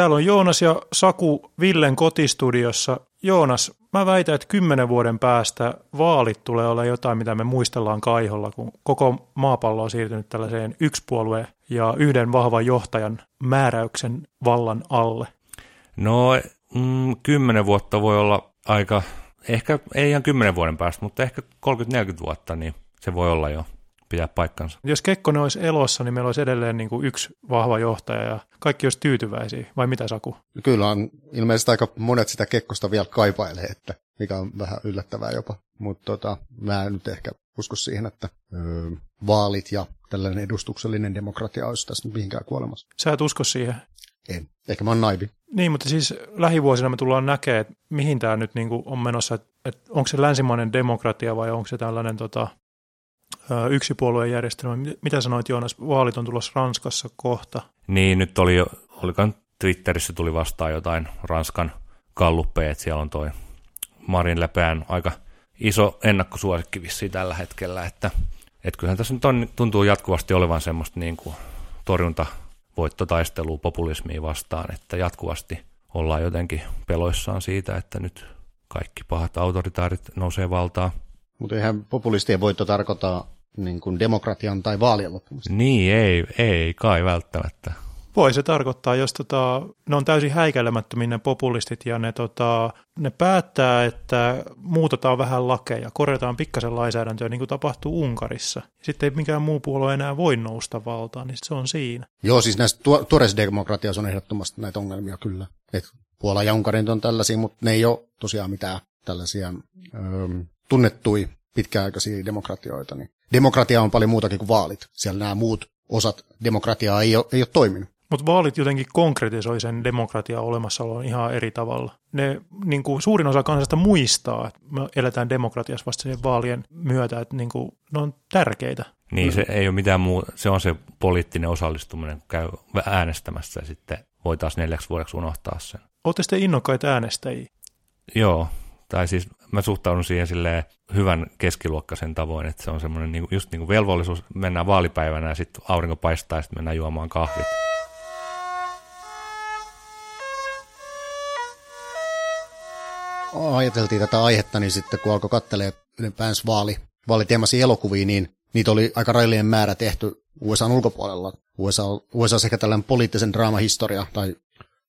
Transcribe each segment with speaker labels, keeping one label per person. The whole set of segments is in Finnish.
Speaker 1: Täällä on Joonas ja Saku Villen kotistudiossa. Joonas, mä väitän, että kymmenen vuoden päästä vaalit tulee olla jotain, mitä me muistellaan kaiholla, kun koko maapallo on siirtynyt tällaiseen yksipuolue ja yhden vahvan johtajan määräyksen vallan alle.
Speaker 2: No mm, kymmenen vuotta voi olla aika, ehkä ei ihan kymmenen vuoden päästä, mutta ehkä 30-40 vuotta, niin se voi olla jo pitää paikkansa.
Speaker 1: Jos Kekkonen olisi elossa, niin meillä olisi edelleen niin kuin yksi vahva johtaja ja kaikki olisi tyytyväisiä, vai mitä Saku?
Speaker 3: Kyllä on ilmeisesti aika monet sitä Kekkosta vielä kaipailee, että mikä on vähän yllättävää jopa. Mutta tota, mä en nyt ehkä usko siihen, että öö, vaalit ja tällainen edustuksellinen demokratia olisi tässä nyt mihinkään kuolemassa.
Speaker 1: Sä et usko siihen?
Speaker 3: En. Ehkä mä oon naivi.
Speaker 1: Niin, mutta siis lähivuosina me tullaan näkemään, että mihin tämä nyt niin kuin on menossa, että, että onko se länsimainen demokratia vai onko se tällainen tota, yksipuolueen järjestelmä. Mitä sanoit Joonas, vaalit on tulossa Ranskassa kohta?
Speaker 2: Niin, nyt oli jo, olikaan Twitterissä tuli vastaan jotain Ranskan kalluppeja, että siellä on toi Marin Lepään aika iso ennakkosuosikki vissiin tällä hetkellä, että, että kyllähän tässä nyt on, tuntuu jatkuvasti olevan semmoista niin kuin torjuntavoittotaistelua populismiin vastaan, että jatkuvasti ollaan jotenkin peloissaan siitä, että nyt kaikki pahat autoritaarit nousee valtaan.
Speaker 3: Mutta eihän populistien voitto tarkoita niin kuin demokratian tai vaalien loppumista.
Speaker 2: Niin, ei, ei kai välttämättä.
Speaker 1: Voi se tarkoittaa, jos tota, ne on täysin häikäilemättömiä ne populistit ja ne, tota, ne päättää, että muutetaan vähän lakeja, korjataan pikkasen lainsäädäntöä niin kuin tapahtuu Unkarissa. Sitten ei mikään muu puolue enää voi nousta valtaan, niin se on siinä.
Speaker 3: Joo, siis näissä tu- tuoreissa demokratiassa on ehdottomasti näitä ongelmia kyllä. Et Puola ja Unkarin on tällaisia, mutta ne ei ole tosiaan mitään tällaisia öö, tunnettui pitkäaikaisia demokratioita. Niin demokratia on paljon muutakin kuin vaalit. Siellä nämä muut osat demokratiaa ei ole, ei ole toiminut.
Speaker 1: Mutta vaalit jotenkin konkretisoi sen demokratian olemassaolon ihan eri tavalla. Ne, niin kuin suurin osa kansasta muistaa, että me eletään demokratiassa vasta sen vaalien myötä, että niin kuin, ne on tärkeitä.
Speaker 2: Niin, se ei ole mitään muuta. Se on se poliittinen osallistuminen, kun käy äänestämässä ja sitten voi taas neljäksi vuodeksi unohtaa sen.
Speaker 1: Olette sitten innokkaita äänestäjiä?
Speaker 2: Joo, tai siis mä suhtaudun siihen silleen hyvän keskiluokkaisen tavoin, että se on semmoinen niin, just niin kuin velvollisuus, mennään vaalipäivänä ja sitten aurinko paistaa ja sitten mennään juomaan kahvit.
Speaker 3: Ajateltiin tätä aihetta, niin sitten kun alkoi katselee ylipäänsä vaali, vaaliteemaisia elokuvia, niin niitä oli aika raillinen määrä tehty USAn ulkopuolella. USA, USA sekä tällainen poliittisen draamahistoria tai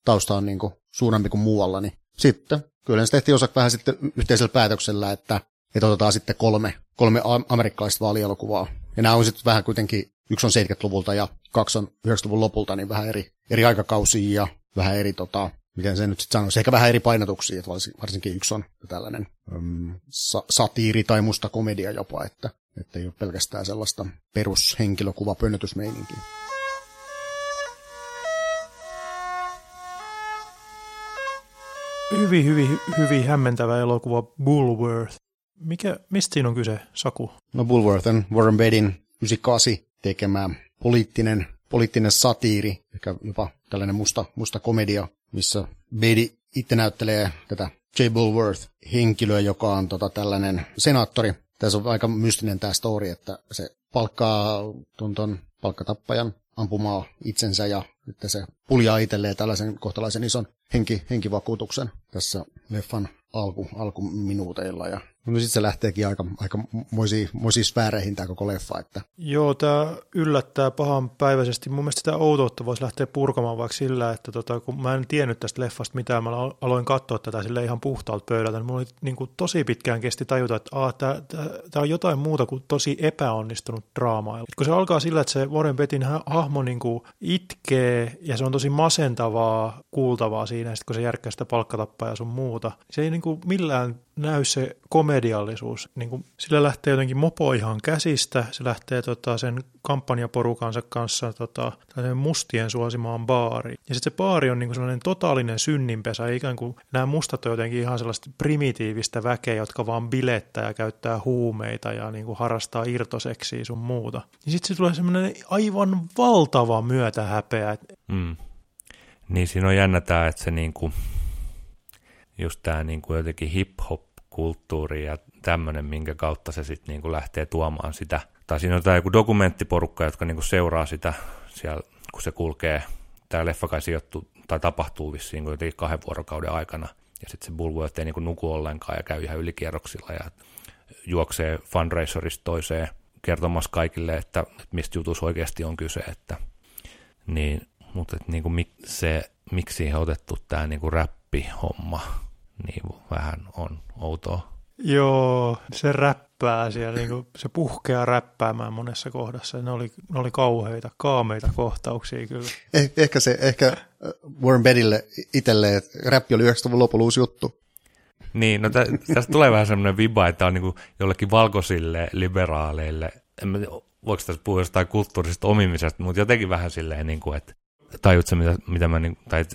Speaker 3: tausta on niin kuin suurempi kuin muualla, niin sitten kyllä se tehtiin osaksi vähän sitten yhteisellä päätöksellä, että, että otetaan sitten kolme, kolme amerikkalaista vaalielokuvaa. Ja nämä on sitten vähän kuitenkin, yksi on 70-luvulta ja kaksi on 90-luvun lopulta, niin vähän eri, eri aikakausia ja vähän eri, tota, miten se nyt sitten sanoisi, ehkä vähän eri painotuksia, että varsinkin yksi on tällainen um, sa- satiiri tai musta komedia jopa, että, että ei ole pelkästään sellaista perushenkilökuva pönnötysmeininkiä.
Speaker 1: Hyvin, hyvin, hyvin hämmentävä elokuva Bullworth. Mikä, mistä siinä on kyse, Saku?
Speaker 3: No Bullworth on Warren Beattin 98 tekemä poliittinen, poliittinen satiiri, ehkä jopa tällainen musta, musta komedia, missä Beatty itse näyttelee tätä J. Bullworth henkilöä, joka on tota, tällainen senaattori. Tässä on aika mystinen tämä story, että se palkkaa tuon palkkatappajan ampumaan itsensä ja että se puljaa itselleen tällaisen kohtalaisen ison henki, henkivakuutuksen tässä leffan alku, alkuminuuteilla. Ja No sitten se lähteekin aika, aika moisiin, sfääreihin tämä koko leffa. Että.
Speaker 1: Joo, tämä yllättää pahan päiväisesti. Mun mielestä sitä outoutta voisi lähteä purkamaan vaikka sillä, että tota, kun mä en tiennyt tästä leffasta mitään, mä aloin katsoa tätä sille ihan puhtaalta pöydältä, niin mulla oli niin kuin, tosi pitkään kesti tajuta, että tämä on jotain muuta kuin tosi epäonnistunut draama. Et kun se alkaa sillä, että se Warren Bettin hahmo niin kuin itkee ja se on tosi masentavaa kuultavaa siinä, sit kun se järkkää sitä palkkatappaa ja sun muuta, se ei niin kuin millään näy se komediallisuus. Niin kuin, sillä lähtee jotenkin mopo ihan käsistä, se lähtee tota, sen kampanjaporukansa kanssa tota, mustien suosimaan baariin. Ja sitten se baari on niin kuin sellainen totaalinen synninpesä, ikään kuin nämä mustat on jotenkin ihan sellaista primitiivistä väkeä, jotka vaan bilettää ja käyttää huumeita ja niin kuin harrastaa irtoseksiä sun muuta. Ja sitten se tulee semmoinen aivan valtava myötähäpeä.
Speaker 2: Mm. Niin siinä on jännä tämä, että se niin kuin just tämä niin kuin jotenkin hip-hop-kulttuuri ja tämmöinen, minkä kautta se sitten niin kuin lähtee tuomaan sitä. Tai siinä on tämä joku dokumenttiporukka, jotka niin kuin seuraa sitä siellä, kun se kulkee. Tämä leffa kai sijoittuu tai tapahtuu vissiin jotenkin kahden vuorokauden aikana. Ja sitten se Bulworth ei niin nuku ollenkaan ja käy ihan ylikierroksilla ja juoksee fundraiserista toiseen kertomassa kaikille, että, mistä jutus oikeasti on kyse. Että, niin, mutta niin kuin se, miksi he otettu tämä niin kuin räppihomma, niin vähän on outoa.
Speaker 1: Joo, se räppää siellä, niin kuin, se puhkeaa räppäämään monessa kohdassa. Ne oli, ne oli kauheita, kaameita kohtauksia kyllä.
Speaker 3: Eh, ehkä se, ehkä Warren Bedille itselleen, että räppi oli 90-luvun lopulla uusi juttu.
Speaker 2: Niin, no tä, tästä tulee vähän semmoinen viba, että on niin jollekin valkoisille liberaaleille, en mä, voiko tässä puhua jostain kulttuurisesta omimisesta, mutta jotenkin vähän silleen, niin kuin, että tajutko mitä, mitä mä, niin, tai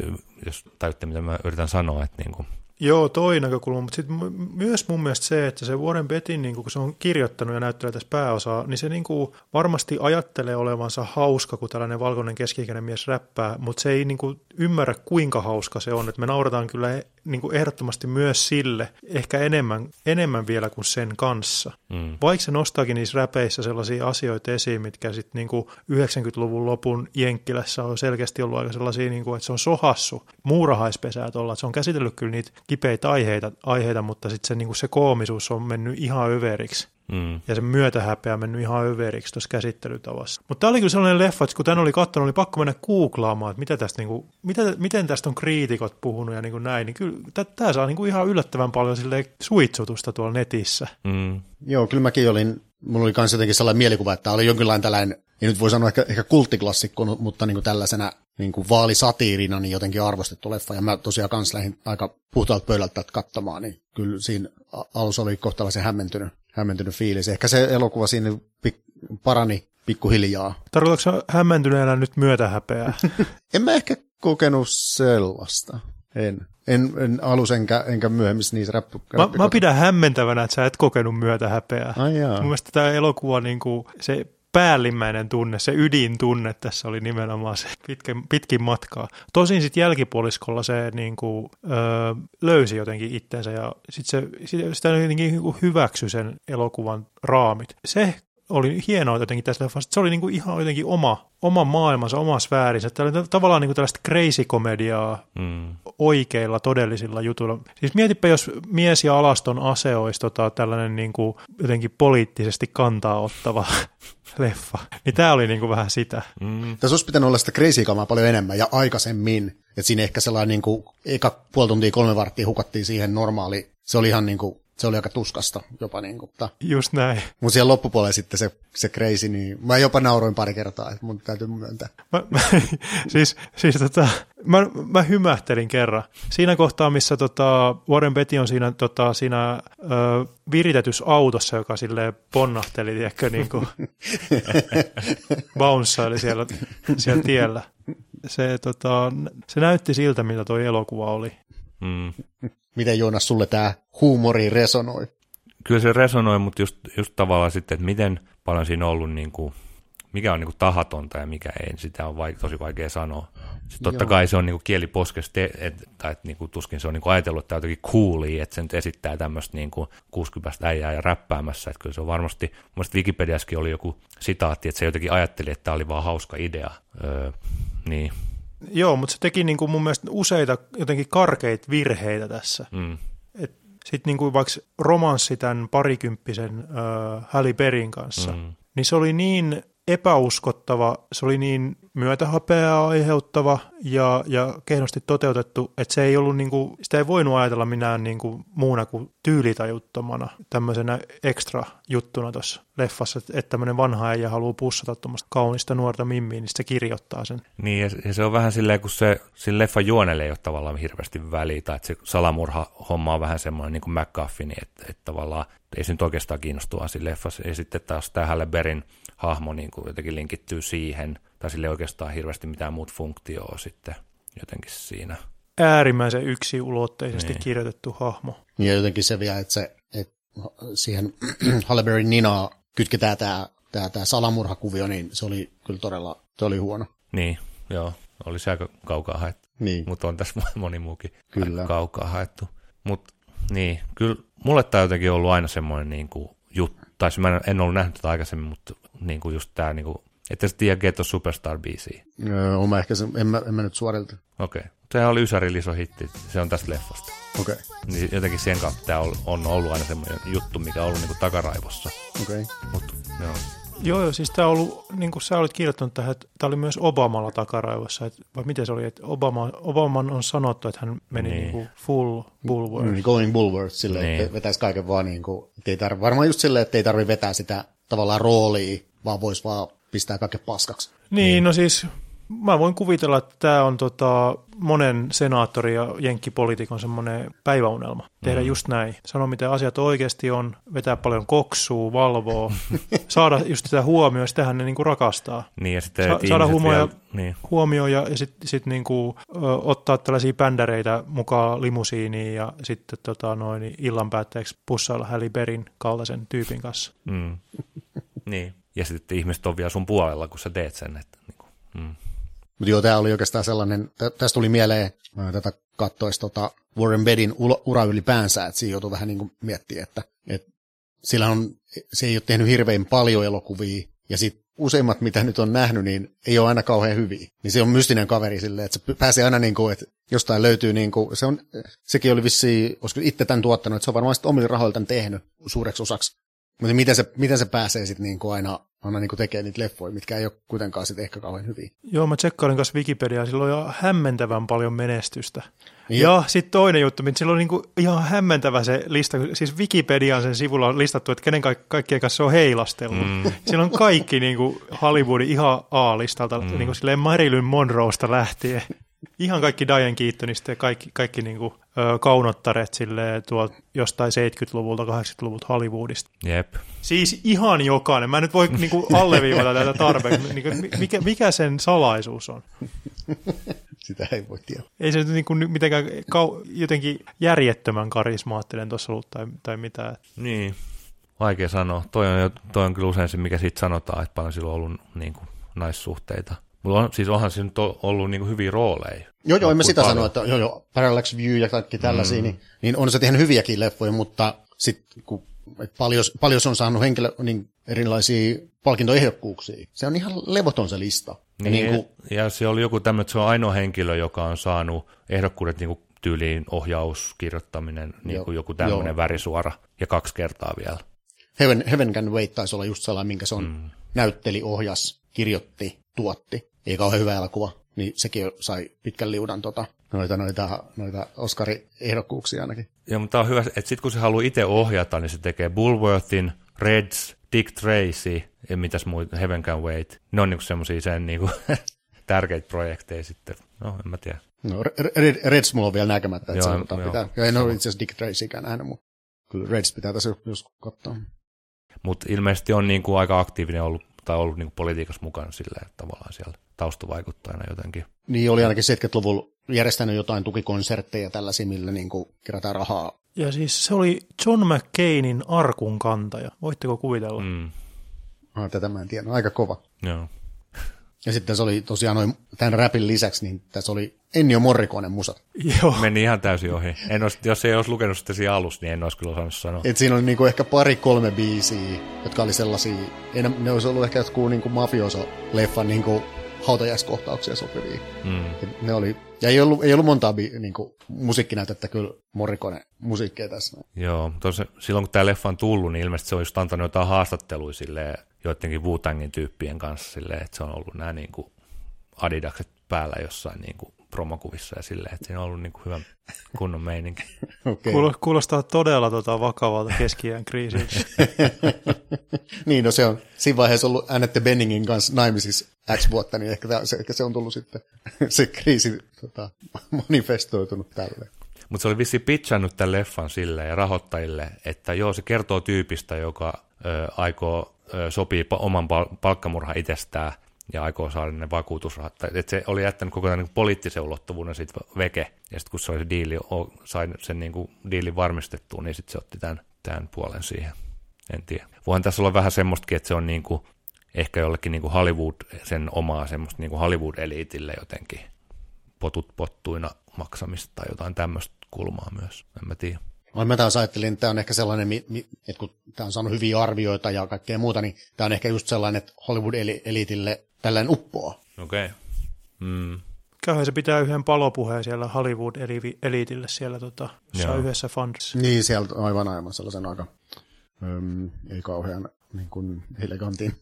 Speaker 2: jos tajutte, mitä mä yritän sanoa, että niin kuin,
Speaker 1: Joo, toi näkökulma, mutta sitten myös mun mielestä se, että se Warren Bettin, niin kun se on kirjoittanut ja näyttelee tässä pääosaa, niin se niin kuin varmasti ajattelee olevansa hauska, kun tällainen valkoinen keski mies räppää, mutta se ei niin kuin ymmärrä, kuinka hauska se on. Että me naurataan kyllä niin kuin ehdottomasti myös sille, ehkä enemmän, enemmän vielä kuin sen kanssa. Mm. Vaikka se nostaakin niissä räpeissä sellaisia asioita esiin, mitkä sitten niin 90-luvun lopun Jenkkilässä on selkeästi ollut aika sellaisia, niin kuin, että se on sohassu muurahaispesää tuolla, että se on käsitellyt kyllä niitä kipeitä aiheita, aiheita mutta sitten se, niin kuin se koomisuus on mennyt ihan överiksi. Mm. Ja se myötähäpeä on mennyt ihan överiksi tuossa käsittelytavassa. Mutta tämä oli kyllä sellainen leffa, että kun tämän oli katsonut, oli pakko mennä googlaamaan, että mitä tästä, niin kuin, mitä, miten tästä on kriitikot puhunut ja niin kuin näin. Niin kyllä tämä saa niin kuin ihan yllättävän paljon suitsutusta tuolla netissä. Mm.
Speaker 3: Joo, kyllä mäkin olin, mulla oli myös jotenkin sellainen mielikuva, että tämä oli jonkinlainen tällainen, ei nyt voi sanoa ehkä, ehkä kulttiklassikko, mutta niin kuin tällaisena niin kuin vaalisatiirina niin jotenkin arvostettu leffa. Ja mä tosiaan kans lähdin aika puhtaalta pöydältä katsomaan, niin kyllä siinä alussa oli kohtalaisen hämmentynyt hämmentynyt fiilis. Ehkä se elokuva siinä pik- parani pikkuhiljaa.
Speaker 1: Tarkoitatko hämmentyneenä nyt myötähäpeää?
Speaker 3: en mä ehkä kokenut sellaista. En. En, en alus enkä, enkä myöhemmissä niissä räppy,
Speaker 1: mä, mä, pidän hämmentävänä, että sä et kokenut myötähäpeää.
Speaker 3: Ai jaa.
Speaker 1: Mun mielestä tämä elokuva, niin kuin, se päällimmäinen tunne, se ydintunne tässä oli nimenomaan se pitkin, pitkin matkaa. Tosin sitten jälkipuoliskolla se niin kuin, ö, löysi jotenkin itsensä ja sitten se, sitä jotenkin niin hyväksyi sen elokuvan raamit. Se oli hienoa jotenkin tässä leffassa, se oli niin kuin ihan jotenkin oma, oma maailmansa, oma sfäärinsä. Tämä oli tavallaan niin kuin tällaista crazy-komediaa mm. oikeilla, todellisilla jutuilla. Siis mietipä, jos mies ja alaston ase olisi tota, tällainen niin kuin jotenkin poliittisesti kantaa ottava leffa. Niin tämä oli niin kuin vähän sitä.
Speaker 3: Mm. Tässä olisi pitänyt olla sitä crazy paljon enemmän ja aikaisemmin. Että siinä ehkä sellainen niin kuin, eka puoli tuntia, kolme varttia hukattiin siihen normaali. Se oli ihan niin kuin se oli aika tuskasta jopa. Niin kuin, mutta,
Speaker 1: Just näin.
Speaker 3: Mutta siellä loppupuolella sitten se, se crazy, niin mä jopa nauroin pari kertaa, että mun täytyy myöntää.
Speaker 1: Mä, mä, siis siis tota, mä, mä hymähtelin kerran. Siinä kohtaa, missä tota, Warren Betty on siinä, tota, siinä ö, viritetyssä autossa, joka sille ponnahteli, tiedätkö, niin kuin bounceili siellä, siellä tiellä. Se, tota, se näytti siltä, mitä tuo elokuva oli. Mm.
Speaker 3: Miten Joonas sulle tämä huumori resonoi?
Speaker 2: Kyllä se resonoi, mutta just, just tavallaan sitten, että miten paljon siinä on ollut, niin kuin, mikä on niin kuin tahatonta ja mikä ei, niin sitä on vaik- tosi vaikea sanoa. Sitten totta Joo. kai se on niin kuin kieli poskessa, et, tai että niin kuin, tuskin se on niin kuin ajatellut, että jotenkin coolia, että se nyt esittää tämmöistä niin kuin 60 äijää ja räppäämässä. Että kyllä se on varmasti, mun Wikipediaskin oli joku sitaatti, että se jotenkin ajatteli, että tämä oli vaan hauska idea. Öö, niin,
Speaker 1: Joo, mutta se teki niin kuin mun mielestä useita jotenkin karkeita virheitä tässä. Mm. Sitten niin kuin vaikka romanssi tämän parikymppisen äh, Halle Berryn kanssa, mm. niin se oli niin epäuskottava, se oli niin myötähapeaa aiheuttava ja, ja kehnosti toteutettu, että se ei ollut niin kuin, sitä ei voinut ajatella minään niin kuin muuna kuin tyylitajuttomana tämmöisenä ekstra juttuna tuossa leffassa, että, tämmöinen vanha äijä haluaa pussata tuommoista kaunista nuorta mimmiä, niin se kirjoittaa sen.
Speaker 2: Niin, ja, ja se on vähän silleen, kun se, sillä leffan juonelle ei ole tavallaan hirveästi väliä, tai että se salamurha-homma on vähän semmoinen niin kuin McGuffin, että, että tavallaan ei se nyt oikeastaan kiinnostua siinä leffassa. Ja sitten taas tämä Halle Berryn hahmo niin kuin jotenkin linkittyy siihen, tai sille oikeastaan hirveästi mitään muut funktioa sitten jotenkin siinä.
Speaker 1: Äärimmäisen yksiulotteisesti niin. kirjoitettu hahmo.
Speaker 3: Ja jotenkin se vielä, että, se, että siihen Halleberrin Ninaa kytketään tämä, tämä, tämä salamurhakuvio, niin se oli kyllä todella se oli huono.
Speaker 2: Niin, joo. Oli se aika kaukaa haettu.
Speaker 3: Niin.
Speaker 2: Mutta on tässä moni muukin kyllä. kaukaa haettu. Mutta niin, kyllä mulle tämä jotenkin ollut aina semmoinen niin kuin juttu, tai mä en, ollut nähnyt tätä aikaisemmin, mutta niin kuin just tämä, niin kuin, että sä tiedä Ghetto Superstar biisiä.
Speaker 3: Öö, mä ehkä sen, en, mä, en mä nyt suorilta.
Speaker 2: Okei, okay. Sehän oli Ysärin iso hitti, se on tästä leffasta.
Speaker 3: Okei, okay.
Speaker 2: Niin jotenkin sen kautta tämä on, on ollut aina semmoinen juttu, mikä on ollut niinku takaraivossa.
Speaker 3: okei. Okay.
Speaker 2: Mut, joo.
Speaker 1: Joo, joo, siis tämä on ollut, niin kuin sä olit kirjoittanut tähän, että tämä oli myös Obamalla takaraivossa, että, vai miten se oli, että Obama, Obaman on sanottu, että hän meni
Speaker 2: Niin.
Speaker 1: niin. Niin kuin full bulwark.
Speaker 3: Mm, going bulwarks silleen,
Speaker 2: Niin.
Speaker 3: niin. että vetäisi kaiken vaan niin kuin, ei tarvi, varmaan just silleen, että ei tarvi vetää sitä tavallaan roolia, vaan voisi vaan pistää kaiken paskaksi.
Speaker 1: Niin, no siis mä voin kuvitella, että tämä on tota, monen senaattori ja jenkkipoliitikon semmoinen päiväunelma. Tehdä mm. just näin. Sano, miten asiat oikeasti on, vetää paljon koksua, valvoo, saada just sitä huomioon, sitähän ne niinku rakastaa.
Speaker 2: Niin, ja sitten
Speaker 1: Sa- saada humoja-
Speaker 2: vielä, niin,
Speaker 1: Huomioon ja, ja sitten sit niinku, ö, ottaa tällaisia bändäreitä mukaan limusiiniin ja sitten tota, noin, illan päätteeksi pussailla Halle Berryn kaltaisen tyypin kanssa.
Speaker 2: mm, niin. Ja sitten ihmiset on vielä sun puolella, kun sä teet sen. Että, niin kuin, mm.
Speaker 3: Mutta joo, tämä oli oikeastaan sellainen, tä- tästä tuli mieleen tätä kattois tota Warren Bedin ura ylipäänsä, että siinä joutui vähän niin kuin miettimään, että, että sillä on, se ei ole tehnyt hirveän paljon elokuvia, ja sitten useimmat, mitä nyt on nähnyt, niin ei ole aina kauhean hyviä. Niin se on mystinen kaveri silleen, että se pääsee aina niin kuin, että jostain löytyy niin kuin, se on, sekin oli vissiin, olisiko itse tämän tuottanut, että se on varmaan sitten omilla rahoilla tämän tehnyt suureksi osaksi. Mutta miten se, miten se pääsee sitten niin kuin aina, aina niin kuin tekemään niitä leffoja, mitkä ei ole kuitenkaan sitten ehkä kauhean hyviä.
Speaker 1: Joo, mä tsekkailin kanssa Wikipediaa, sillä on jo hämmentävän paljon menestystä.
Speaker 3: Niin
Speaker 1: ja sitten toinen juttu, mitä sillä on niinku ihan hämmentävä se lista, siis Wikipedian sen sivulla on listattu, että kenen kaik- kaikkien kanssa se on heilastellut. Mm. Siellä on kaikki niinku Hollywoodin ihan A-listalta, mm. niinku silleen Marilyn Monroesta lähtien. Ihan kaikki Diane Keatonista ja kaikki, kaikki niinku, ö, kaunottaret silleen tuolta jostain 70-luvulta, 80-luvulta Hollywoodista.
Speaker 2: Jep.
Speaker 1: Siis ihan jokainen. Mä nyt voi niinku alleviivata tätä tarpeeksi. Niinku, mikä, mikä sen salaisuus on?
Speaker 3: Sitä ei voi tietää.
Speaker 1: Ei se nyt niinku ny- mitenkään kau- jotenkin järjettömän karismaattinen tuossa ollut tai, tai mitään.
Speaker 2: Niin, vaikea sanoa. Toi on, jo- toi on kyllä usein se, mikä siitä sanotaan, että paljon sillä on ollut niin kuin, naissuhteita. Mutta on, siis onhan siinä nyt ollut niin hyviä rooleja.
Speaker 3: Joo, joo, en mä sitä
Speaker 2: paljon.
Speaker 3: sano, että joo, joo, Parallax View ja kaikki tällaisia, mm. niin, niin on se tehnyt hyviäkin leffoja, mutta sitten kun et paljon, paljon se on saanut henkilö, niin erilaisia palkintoehdokkuuksia. Se on ihan levoton se lista.
Speaker 2: Niin,
Speaker 3: niin kuin,
Speaker 2: ja se oli joku tämmöinen, että se on ainoa henkilö, joka on saanut ehdokkuudet niin kuin tyyliin ohjaus, kirjoittaminen, niin
Speaker 3: Joo,
Speaker 2: kuin joku tämmöinen
Speaker 3: joo.
Speaker 2: värisuora, ja kaksi kertaa vielä.
Speaker 3: Heaven, Heaven Can Wait taisi olla just sellainen, minkä se on mm. näytteli, ohjas, kirjoitti, tuotti. Ei kauhean hyvä elokuva. Niin sekin sai pitkän liudan tota, noita, noita, noita Oscar-ehdokkuuksia ainakin.
Speaker 2: Ja mutta on hyvä, että sitten kun se haluaa itse ohjata, niin se tekee Bullworthin, Reds, Dick Tracy ja mitäs muita, Heaven Can Wait. Ne on niinku semmoisia sen niinku tärkeitä projekteja sitten. No, en mä tiedä.
Speaker 3: No, Red, Reds mulla on vielä näkemättä, että
Speaker 2: Joo,
Speaker 3: se
Speaker 2: joo.
Speaker 3: pitää. Ja en ole itse asiassa Dick Tracykään nähnyt, mutta kyllä Reds pitää tässä joskus katsoa.
Speaker 2: Mutta ilmeisesti on niinku aika aktiivinen ollut, tai ollut niinku politiikassa mukana sillä että tavallaan siellä taustavaikuttajana jotenkin.
Speaker 3: Niin oli ainakin 70-luvulla järjestänyt jotain tukikonsertteja tällaisia, millä niin kuin kerätään rahaa.
Speaker 1: Ja siis se oli John McCainin arkun kantaja. Voitteko kuvitella? Mm.
Speaker 2: Mm,
Speaker 3: Ah, tätä mä en tiedä, aika kova.
Speaker 2: joo.
Speaker 3: Ja sitten se oli tosiaan noin, tämän rapin lisäksi, niin tässä oli Ennio Morricone musat.
Speaker 1: Joo.
Speaker 2: Meni ihan täysin ohi. En olisi, jos ei olisi lukenut sitä siinä alussa, niin en olisi kyllä osannut sanoa.
Speaker 3: Et siinä oli niinku ehkä pari-kolme biisiä, jotka oli sellaisia, ei ne, ne olisi ollut ehkä jotkut niinku mafioso-leffan niinku hautajaiskohtauksia sopivia.
Speaker 2: Mm.
Speaker 3: Et Ne oli, ja ei ollut, ei ollut montaa bi, niinku, musiikkinäytettä kyllä Morricone musiikkeja tässä.
Speaker 2: Joo, tosi, silloin kun tämä leffa on tullut, niin ilmeisesti se on just antanut jotain haastatteluja silleen, joidenkin wu tyyppien kanssa silleen, että se on ollut nämä niin kuin adidakset päällä jossain niin kuin promokuvissa ja silleen, että siinä on ollut niin kuin hyvä kunnon meininki.
Speaker 3: Okay.
Speaker 1: Kuulo- Kuulostaa todella tota vakavalta keskiään kriisiltä.
Speaker 3: niin, no se on siinä vaiheessa ollut Annette Benningin kanssa naimisissa X vuotta, niin ehkä, se, ehkä se on tullut sitten se kriisi tota, manifestoitunut tälle.
Speaker 2: Mutta se oli vissi pitchannut tämän leffan sille ja rahoittajille, että joo, se kertoo tyypistä, joka ö, aikoo sopii oman pal- palkkamurhan itsestään ja aikoo saada ne vakuutusrahat. Et se oli jättänyt koko ajan niin poliittisen ulottuvuuden siitä veke. Ja sitten kun se oli se diili, sai sen niin kuin diilin varmistettua, niin sitten se otti tämän, tämän puolen siihen. En tiedä. Voihan tässä olla vähän semmoistakin, että se on niin kuin, ehkä jollekin niin kuin Hollywood, sen omaa semmoista niin kuin Hollywood-eliitille jotenkin potut pottuina maksamista tai jotain tämmöistä kulmaa myös. En mä tiedä.
Speaker 3: No, Mä taas ajattelin, että tämä on ehkä sellainen, että kun tämä on saanut hyviä arvioita ja kaikkea muuta, niin tämä on ehkä just sellainen, että Hollywood-eliitille tällainen uppoaa.
Speaker 2: Okei. Okay. Mm.
Speaker 1: käyhän se pitää yhden palopuheen siellä Hollywood-eliitille siellä tota, yhdessä fundissa.
Speaker 3: Niin, sieltä aivan aivan sellaisen aika, öm, ei kauhean niin kuin elegantin.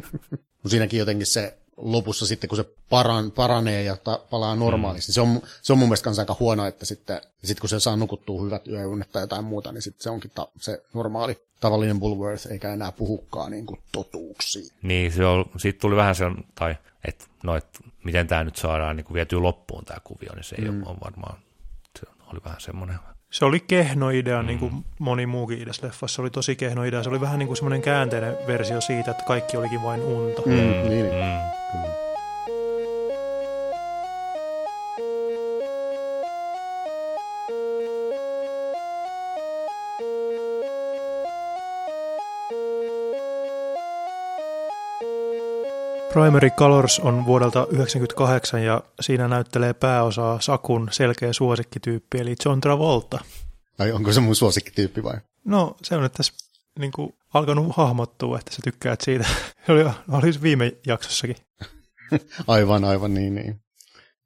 Speaker 3: Siinäkin jotenkin se lopussa sitten, kun se paran, paranee ja ta, palaa normaaliksi, mm. se, on, se on mun mielestä aika huono, että sitten sit kun se saa nukuttua hyvät yöunet tai jotain muuta, niin sitten se onkin ta, se normaali tavallinen Bulworth, eikä enää puhukaan niin kuin totuuksia.
Speaker 2: Niin, se on, siitä tuli vähän se, tai että no, et, miten tämä nyt saadaan niin kuin vietyä loppuun tämä kuvio, niin se ei mm. ole varmaan, se oli vähän semmoinen
Speaker 1: se oli kehno idea, mm. niin kuin moni muukin idea leffassa. Se oli tosi kehno idea. Se oli vähän niin kuin semmoinen käänteinen versio siitä, että kaikki olikin vain unta.
Speaker 3: Mm, mm, niin. Mm.
Speaker 1: Primary Colors on vuodelta 1998 ja siinä näyttelee pääosaa Sakun selkeä suosikkityyppi eli John Travolta.
Speaker 3: Tai onko se mun suosikkityyppi vai?
Speaker 1: No se on nyt tässä niin kuin, alkanut hahmottua, että sä tykkäät siitä. Oli, oli viime jaksossakin.
Speaker 3: aivan, aivan niin, niin.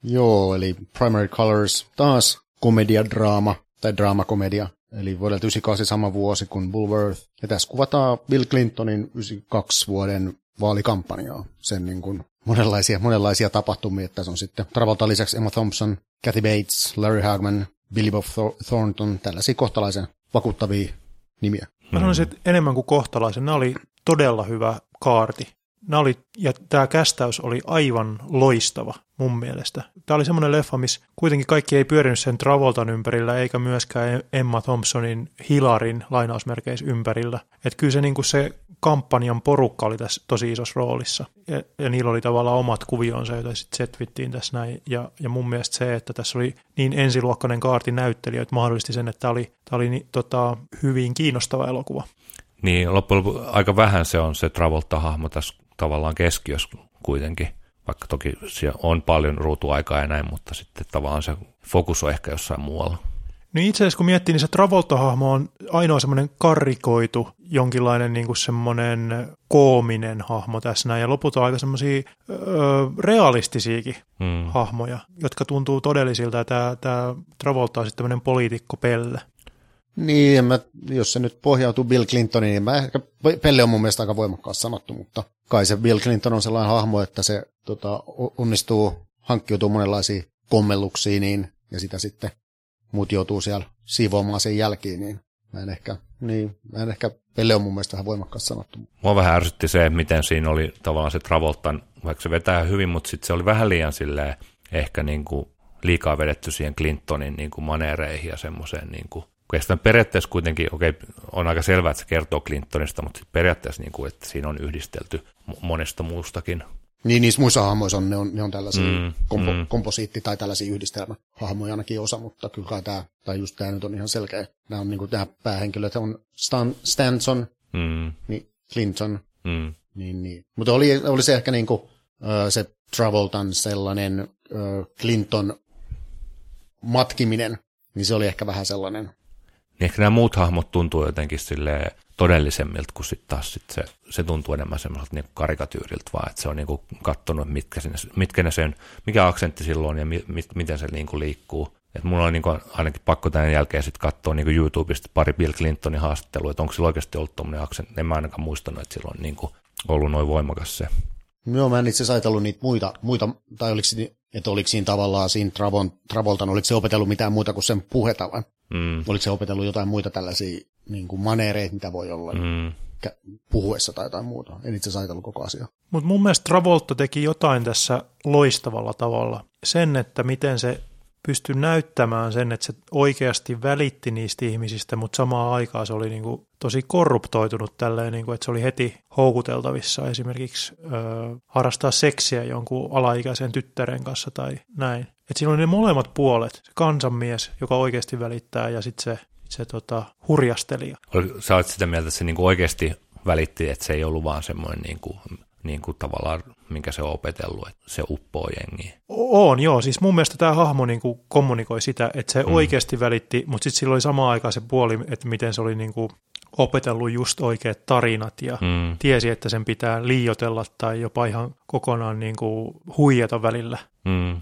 Speaker 3: Joo, eli Primary Colors taas komediadraama tai draamakomedia. Eli vuodelta 98 sama vuosi kuin Bulworth. Ja tässä kuvataan Bill Clintonin 92 vuoden vaalikampanjaa. Sen niin kuin monenlaisia, monenlaisia tapahtumia, että se on sitten Travolta lisäksi Emma Thompson, Kathy Bates, Larry Hagman, Billy Bob Thornton, tällaisia kohtalaisen vakuuttavia nimiä.
Speaker 1: Mä sanoisin, että enemmän kuin kohtalaisen. Nämä oli todella hyvä kaarti. Nämä oli, ja tämä kästäys oli aivan loistava mun mielestä. Tämä oli semmoinen leffa, missä kuitenkin kaikki ei pyörinyt sen Travoltan ympärillä, eikä myöskään Emma Thompsonin Hilarin lainausmerkeissä ympärillä. Että kyllä se, niin kuin se kampanjan porukka oli tässä tosi isossa roolissa. Ja, ja niillä oli tavallaan omat kuvionsa, joita sitten setvittiin tässä näin. Ja, ja mun mielestä se, että tässä oli niin ensiluokkainen kaarti näyttelijöitä mahdollisti sen, että tämä oli, tämä oli niin, tota, hyvin kiinnostava elokuva.
Speaker 2: Niin, loppujen lopuksi aika vähän se on se Travolta-hahmo tässä tavallaan keskiössä kuitenkin, vaikka toki siellä on paljon ruutuaikaa ja näin, mutta sitten tavallaan se fokus on ehkä jossain muualla.
Speaker 1: No itse asiassa kun miettii, niin se Travolta-hahmo on ainoa semmoinen karrikoitu, jonkinlainen niin kuin semmoinen koominen hahmo tässä näin, ja loput on aika semmoisia realistisiakin hmm. hahmoja, jotka tuntuu todellisilta, tämä, tämä Travolta on sitten tämmöinen poliitikkopelle.
Speaker 3: Niin, mä, jos se nyt pohjautuu Bill Clintoniin, niin mä ehkä, Pelle on mun mielestä aika voimakkaasti sanottu, mutta kai se Bill Clinton on sellainen hahmo, että se tota, onnistuu hankkiutumaan monenlaisiin kommelluksiin, niin, ja sitä sitten muut joutuu siellä siivoamaan sen jälkeen, niin mä en ehkä, niin, mä en ehkä, Pelle on mun mielestä vähän voimakkaasti sanottu.
Speaker 2: Mua vähän ärsytti se, miten siinä oli tavallaan se Travoltan, vaikka se vetää hyvin, mutta sitten se oli vähän liian silleen, ehkä niin kuin liikaa vedetty siihen Clintonin niin kuin maneereihin ja semmoiseen niin kuin Oikeastaan periaatteessa kuitenkin, okei, on aika selvää, että se kertoo Clintonista, mutta periaatteessa, niin kuin, että siinä on yhdistelty monesta muustakin.
Speaker 3: Niin, niissä muissa hahmoissa on, ne on, ne on tällaisia mm, kompo, mm. komposiitti- tai tällaisia yhdistelmähahmoja ainakin osa, mutta kyllä tämä, tai just tämä nyt on ihan selkeä. Nämä on niin kuin, nämä päähenkilöt on Stan, Stanson, mm. niin Clinton, mm. niin, niin. Mutta oli, oli se ehkä niin kuin, se Travoltan sellainen Clinton matkiminen, niin se oli ehkä vähän sellainen
Speaker 2: niin ehkä nämä muut hahmot tuntuu jotenkin sille todellisemmilta, kun sitten taas sit se, se tuntuu enemmän semmoiselta niin karikatyyriltä, vaan että se on niin kuin katsonut, mitkä, sinne, mitkä ne sen, mikä aksentti silloin ja mi, mit, miten se niin kuin liikkuu. Et mulla on niin kuin ainakin pakko tämän jälkeen sitten katsoa niin YouTubesta pari Bill Clintonin haastattelua, että onko sillä oikeasti ollut tuommoinen aksentti. En mä ainakaan muistanut, että sillä on niin kuin ollut noin voimakas se.
Speaker 3: Joo, mä en itse asiassa ajatellut niitä muita, muita tai oliko, että oliko siinä tavallaan siinä Travon, Travoltan, oliko se opetellut mitään muuta kuin sen puheta vai? Mm. Oliko se opetellut jotain muita tällaisia niin kuin maneereita, mitä voi olla mm. puhuessa tai jotain muuta? En itse asiassa ajatellut koko asia.
Speaker 1: Mutta mun mielestä Travolta teki jotain tässä loistavalla tavalla. Sen, että miten se pystyi näyttämään sen, että se oikeasti välitti niistä ihmisistä, mutta samaan aikaan se oli niin kuin tosi korruptoitunut tälleen, niin kuin, että se oli heti houkuteltavissa esimerkiksi ö, harrastaa seksiä jonkun alaikäisen tyttären kanssa tai näin. Et siinä oli ne molemmat puolet, se kansanmies, joka oikeasti välittää ja sitten se, se tota, hurjastelija.
Speaker 2: Sä olet sitä mieltä, että se niinku oikeasti välitti, että se ei ollut vaan semmoinen niinku, niinku tavallaan, minkä se on opetellut, että se uppoo jengiä.
Speaker 1: On, joo. Siis mun mielestä tämä hahmo niinku kommunikoi sitä, että se mm. oikeasti välitti, mutta sitten sillä oli samaan aikaan se puoli, että miten se oli niinku opetellut just oikeat tarinat ja mm. tiesi, että sen pitää liiotella tai jopa ihan kokonaan niinku huijata välillä. Mm.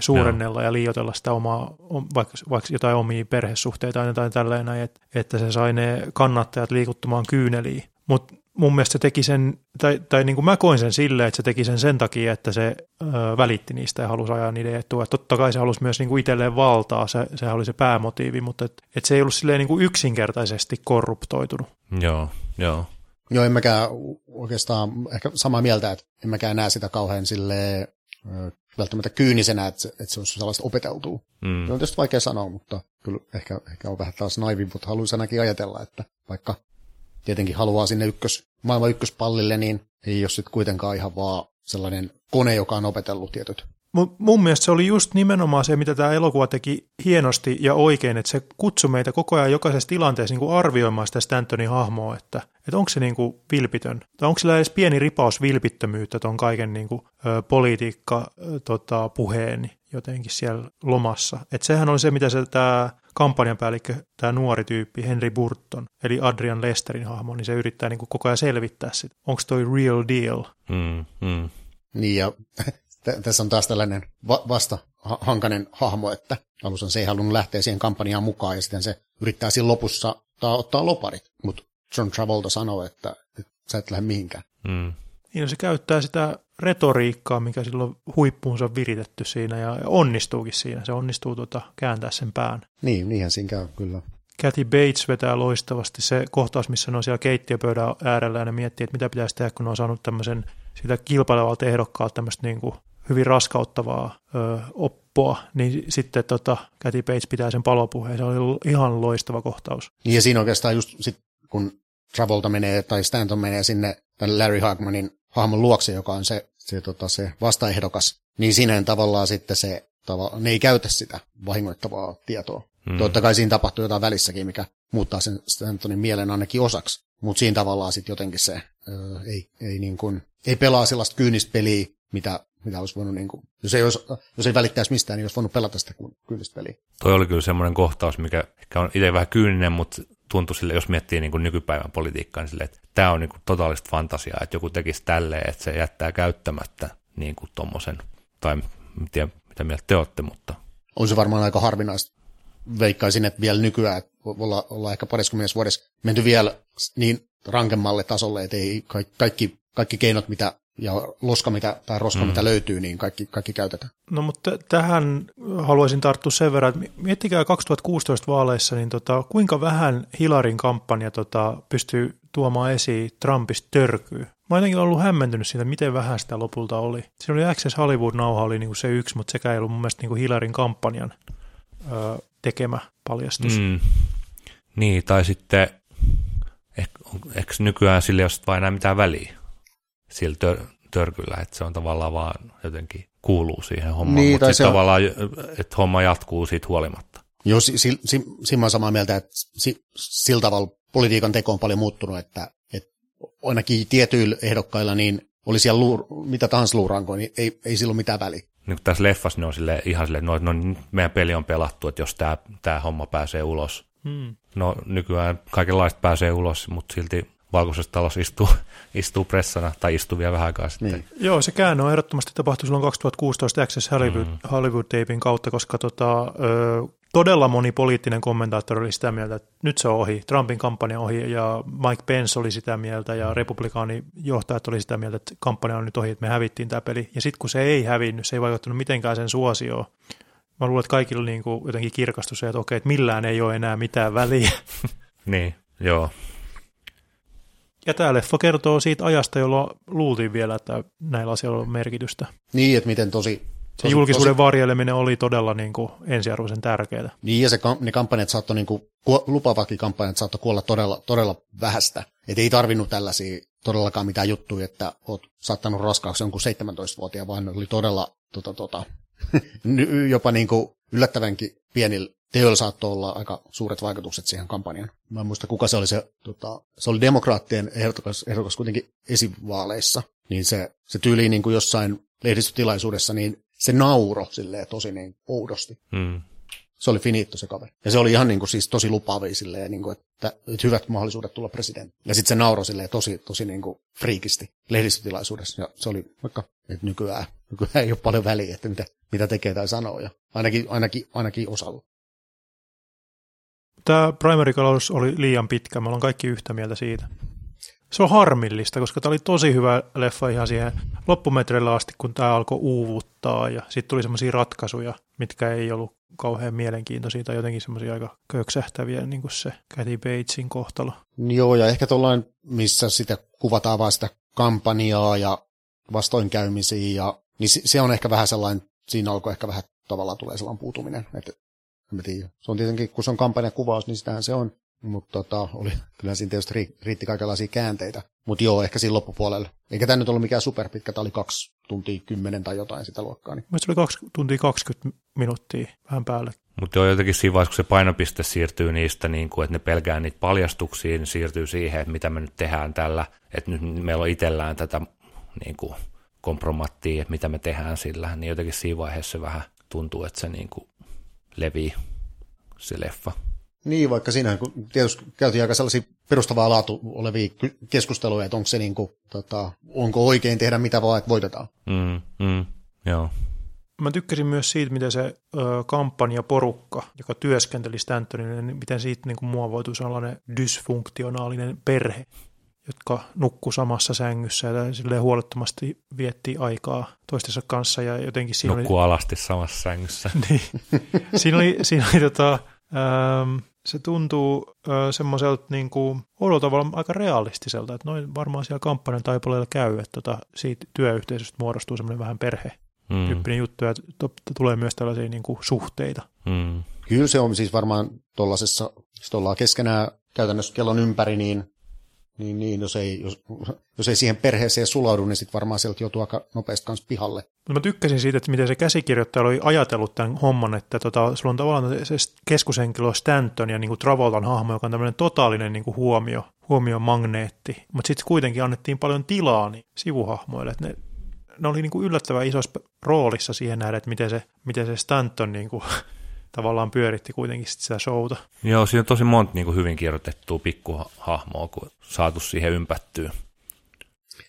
Speaker 1: suurennella Joo. ja liioitella sitä omaa, vaikka, vaikka jotain omia perhesuhteita tai jotain tälleen näin, että, että se sai ne kannattajat liikuttumaan kyyneliin. Mutta mun mielestä se teki sen, tai, tai niin kuin mä koin sen silleen, että se teki sen sen takia, että se ö, välitti niistä ja halusi ajaa niiden etua. Totta kai se halusi myös niin kuin itselleen valtaa, se, se oli se päämotiivi, mutta et, et se ei ollut silleen niin kuin yksinkertaisesti korruptoitunut.
Speaker 2: Joo, joo.
Speaker 3: Joo, en mäkään oikeastaan ehkä samaa mieltä, että en mäkään näe sitä kauhean sille välttämättä kyynisenä, että se, että se on sellaista opeteltua. Mm. Se on tietysti vaikea sanoa, mutta kyllä ehkä, ehkä on vähän taas naivi, mutta haluaisin ainakin ajatella, että vaikka tietenkin haluaa sinne ykkös, maailman ykköspallille, niin ei ole sitten kuitenkaan ihan vaan sellainen kone, joka on opetellut tietyt
Speaker 1: mun mielestä se oli just nimenomaan se, mitä tämä elokuva teki hienosti ja oikein, että se kutsui meitä koko ajan jokaisessa tilanteessa niin kuin arvioimaan sitä Stantonin hahmoa, että, että onko se kuin vilpitön, tai onko sillä edes pieni ripaus vilpittömyyttä tuon kaiken niin kuin, ö, politiikka tota, puheen jotenkin siellä lomassa. Että sehän oli se, mitä se tämä kampanjan päällikkö, tämä nuori tyyppi, Henry Burton, eli Adrian Lesterin hahmo, niin se yrittää niin kuin koko ajan selvittää sitä. Onko toi real deal?
Speaker 2: Mm, mm.
Speaker 3: Niin ja tässä on taas tällainen va- vasta hankainen hahmo, että alussa se ei halunnut lähteä siihen kampanjaan mukaan ja sitten se yrittää siinä lopussa ottaa, ottaa loparit, mutta John Travolta sanoo, että, että sä et lähde mihinkään.
Speaker 2: Mm.
Speaker 1: Niin se käyttää sitä retoriikkaa, mikä silloin huippuunsa viritetty siinä ja onnistuukin siinä. Se onnistuu tuota, kääntää sen pään.
Speaker 3: Niin, niinhän siinä käy, kyllä.
Speaker 1: Kathy Bates vetää loistavasti se kohtaus, missä ne on siellä keittiöpöydän äärellä ja ne miettii, että mitä pitäisi tehdä, kun ne on saanut tämmöisen sitä kilpailevalta ehdokkaalta tämmöistä niin kuin hyvin raskauttavaa ö, oppoa, niin sitten tota, Kathy Bates pitää sen palopuheen. Se oli ihan loistava kohtaus.
Speaker 3: Niin ja siinä oikeastaan just sit, kun Travolta menee tai Stanton menee sinne tämän Larry Hagmanin hahmon luokse, joka on se, se, tota, se vastaehdokas, niin siinä tavallaan sitten se, tava, ne ei käytä sitä vahingoittavaa tietoa. Hmm. Totta kai siinä tapahtuu jotain välissäkin, mikä muuttaa sen Stantonin mielen ainakin osaksi. Mutta siinä tavallaan sitten jotenkin se öö, ei, ei, niin kuin, ei pelaa sellaista kyynistä peliä, mitä mitä olisi voinut, niin kuin, jos, ei olisi, jos ei välittäisi mistään, niin olisi voinut pelata sitä kyynistä peliä.
Speaker 2: Toi oli kyllä semmoinen kohtaus, mikä ehkä on itse vähän kyyninen, mutta tuntui sille, jos miettii niin kuin nykypäivän politiikkaa, niin sille, että tämä on niin kuin totaalista fantasiaa, että joku tekisi tälleen, että se jättää käyttämättä niin kuin tommosen, tai en tiedä, mitä mieltä te olette, mutta...
Speaker 3: On se varmaan aika harvinaista. Veikkaisin, että vielä nykyään, että olla, olla ehkä pariskymmenessä vuodessa menty vielä niin rankemmalle tasolle, että ei kaikki, kaikki keinot, mitä ja loska mitä, tai roska mm. mitä löytyy, niin kaikki, kaikki käytetään.
Speaker 1: No mutta tähän haluaisin tarttua sen verran, että miettikää 2016 vaaleissa, niin tota, kuinka vähän Hilarin kampanja tota, pystyy tuomaan esiin Trumpista törkyy. Mä oon jotenkin ollut hämmentynyt siitä, miten vähän sitä lopulta oli. Siinä oli Access Hollywood-nauha oli niinku se yksi, mutta sekä ei ollut mun mielestä niinku Hilarin kampanjan ö, tekemä paljastus. Mm.
Speaker 2: Niin, tai sitten ehkä, ehkä nykyään sille ei ole vain enää mitään väliä sillä tör, törkyllä, että se on tavallaan vaan jotenkin kuuluu siihen hommaan, niin, mutta sitten tavallaan, että homma jatkuu siitä huolimatta.
Speaker 3: Joo, si, si, si, siinä samaa mieltä, että si, sillä tavalla politiikan teko on paljon muuttunut, että, että ainakin tietyillä ehdokkailla niin oli siellä luur, mitä tahansa luurankoa, niin ei, ei silloin mitään väliä.
Speaker 2: Niin kuin tässä leffassa ne on sille, ihan silleen, että no, no, meidän peli on pelattu, että jos tämä, tämä homma pääsee ulos. Hmm. No nykyään kaikenlaista pääsee ulos, mutta silti valkoisessa talossa istuu, istuu pressana tai istuu vielä vähän aikaa sitten. Niin.
Speaker 1: Joo, se käänne on ehdottomasti tapahtunut silloin 2016 Access Hollywood, mm. Hollywood Tapein kautta, koska tota, ö, todella moni poliittinen kommentaattori oli sitä mieltä, että nyt se on ohi, Trumpin kampanja ohi, ja Mike Pence oli sitä mieltä, ja republikaanijohtajat oli sitä mieltä, että kampanja on nyt ohi, että me hävittiin tämä peli. Ja sitten kun se ei hävinnyt, se ei vaikuttanut mitenkään sen suosioon. Mä luulen, että kaikilla niin kuin jotenkin kirkastui se, että okei, että millään ei ole enää mitään väliä.
Speaker 2: niin, joo.
Speaker 1: Ja tämä leffa kertoo siitä ajasta, jolloin luultiin vielä, että näillä asioilla on merkitystä.
Speaker 3: Niin, että miten tosi...
Speaker 1: tosi se julkisuuden tosi... varjeleminen oli todella niin kuin ensiarvoisen tärkeää.
Speaker 3: Niin, ja se, ne kampanjat saattoi, niin kuin, lupavakin kampanjat saattoi kuolla todella, todella vähästä. Että ei tarvinnut tällaisia todellakaan mitään juttuja, että oot saattanut raskaaksi jonkun 17-vuotiaan, vaan ne oli todella tota, tota, jopa niin kuin yllättävänkin pienillä teoilla saattoi olla aika suuret vaikutukset siihen kampanjaan. Mä en muista, kuka se oli se, tota, se oli demokraattien ehdokas, ehdokas kuitenkin esivaaleissa, niin se, se tyyli niin kuin jossain lehdistötilaisuudessa, niin se nauro silleen tosi niin oudosti.
Speaker 2: Hmm.
Speaker 3: se oli finitto se kaveri. Ja se oli ihan niin kuin, siis tosi lupaavia silleen, niin kuin, että, että, hyvät mahdollisuudet tulla presidentti. Ja sitten se nauroi silleen tosi, tosi niin kuin friikisti lehdistötilaisuudessa. Ja se oli vaikka, että nykyään, nykyään ei ole paljon väliä, että mitä, mitä tekee tai sanoo. Ja ainakin, ainakin, ainakin osalla.
Speaker 1: Tämä primary oli liian pitkä, me ollaan kaikki yhtä mieltä siitä se on harmillista, koska tämä oli tosi hyvä leffa ihan siihen loppumetreillä asti, kun tämä alkoi uuvuttaa ja sitten tuli semmoisia ratkaisuja, mitkä ei ollut kauhean mielenkiintoisia tai jotenkin semmoisia aika köksähtäviä, niin kuin se Kathy Batesin kohtalo.
Speaker 3: Joo, ja ehkä tuollain, missä sitä kuvataan vaan sitä kampanjaa ja vastoinkäymisiä, ja, niin se on ehkä vähän sellainen, siinä alkoi ehkä vähän tavallaan tulee sellainen puutuminen, että en tiedä. Se on tietenkin, kun se on kampanjakuvaus, niin sitähän se on. Mutta tota, oli, kyllä siinä tietysti riitti kaikenlaisia käänteitä. Mutta joo, ehkä siinä loppupuolella. Eikä tämä nyt ollut mikään superpitkä, tämä oli kaksi tuntia kymmenen tai jotain sitä luokkaa. Niin.
Speaker 1: Mielestäni oli kaksi tuntia 20 minuuttia vähän päälle.
Speaker 2: Mutta joo, jotenkin siinä vaiheessa, kun se painopiste siirtyy niistä, niin kuin, että ne pelkää niitä paljastuksia, niin siirtyy siihen, että mitä me nyt tehdään tällä. Että nyt meillä on itsellään tätä niin kuin, kompromattia, että mitä me tehdään sillä. Niin jotenkin siinä vaiheessa se vähän tuntuu, että se niin kuin, levii se leffa.
Speaker 3: Niin, vaikka siinä kun tietysti käytiin aika sellaisia perustavaa laatu olevia keskusteluja, että onko se niin kuin, tota, onko oikein tehdä mitä vaan, että voitetaan.
Speaker 2: Mm, mm, joo.
Speaker 1: Mä tykkäsin myös siitä, miten se ö, kampanjaporukka, joka työskenteli Stantonille, niin miten siitä niin kuin muovoitui sellainen dysfunktionaalinen perhe, jotka nukku samassa sängyssä ja silleen huolettomasti vietti aikaa toistensa kanssa. Ja jotenkin
Speaker 2: siinä Nukku oli... alasti samassa sängyssä.
Speaker 1: niin. Siinä oli, siinä oli tota, ähm, se tuntuu semmoiselta niin kuin, tavalla aika realistiselta, että noin varmaan siellä kampanjan taipaleella käy, että tota, siitä työyhteisöstä muodostuu semmoinen vähän perhe mm. tyyppinen juttu, ja tulee myös tällaisia niin kuin, suhteita.
Speaker 3: Mm. Kyllä se on siis varmaan tuollaisessa, jos ollaan keskenään käytännössä kellon ympäri, niin niin, niin jos, ei, jos, jos ei siihen perheeseen sulaudu, niin sitten varmaan sieltä joutuu aika nopeasti kanssa pihalle.
Speaker 1: Mä tykkäsin siitä, että miten se käsikirjoittaja oli ajatellut tämän homman, että tota, sulla on tavallaan se keskushenkilö Stanton ja niin kuin Travoltan hahmo, joka on tämmöinen totaalinen niin kuin huomio, huomion magneetti, mutta sitten kuitenkin annettiin paljon tilaa niin sivuhahmoille, että ne, ne oli niin kuin yllättävän isossa roolissa siihen nähdä, että miten se, miten se Stanton niin kuin tavallaan pyöritti kuitenkin sitä showta.
Speaker 2: Joo, siinä on tosi monta niin kuin hyvin kirjoitettua pikkuhahmoa, kun saatu siihen ympättyä.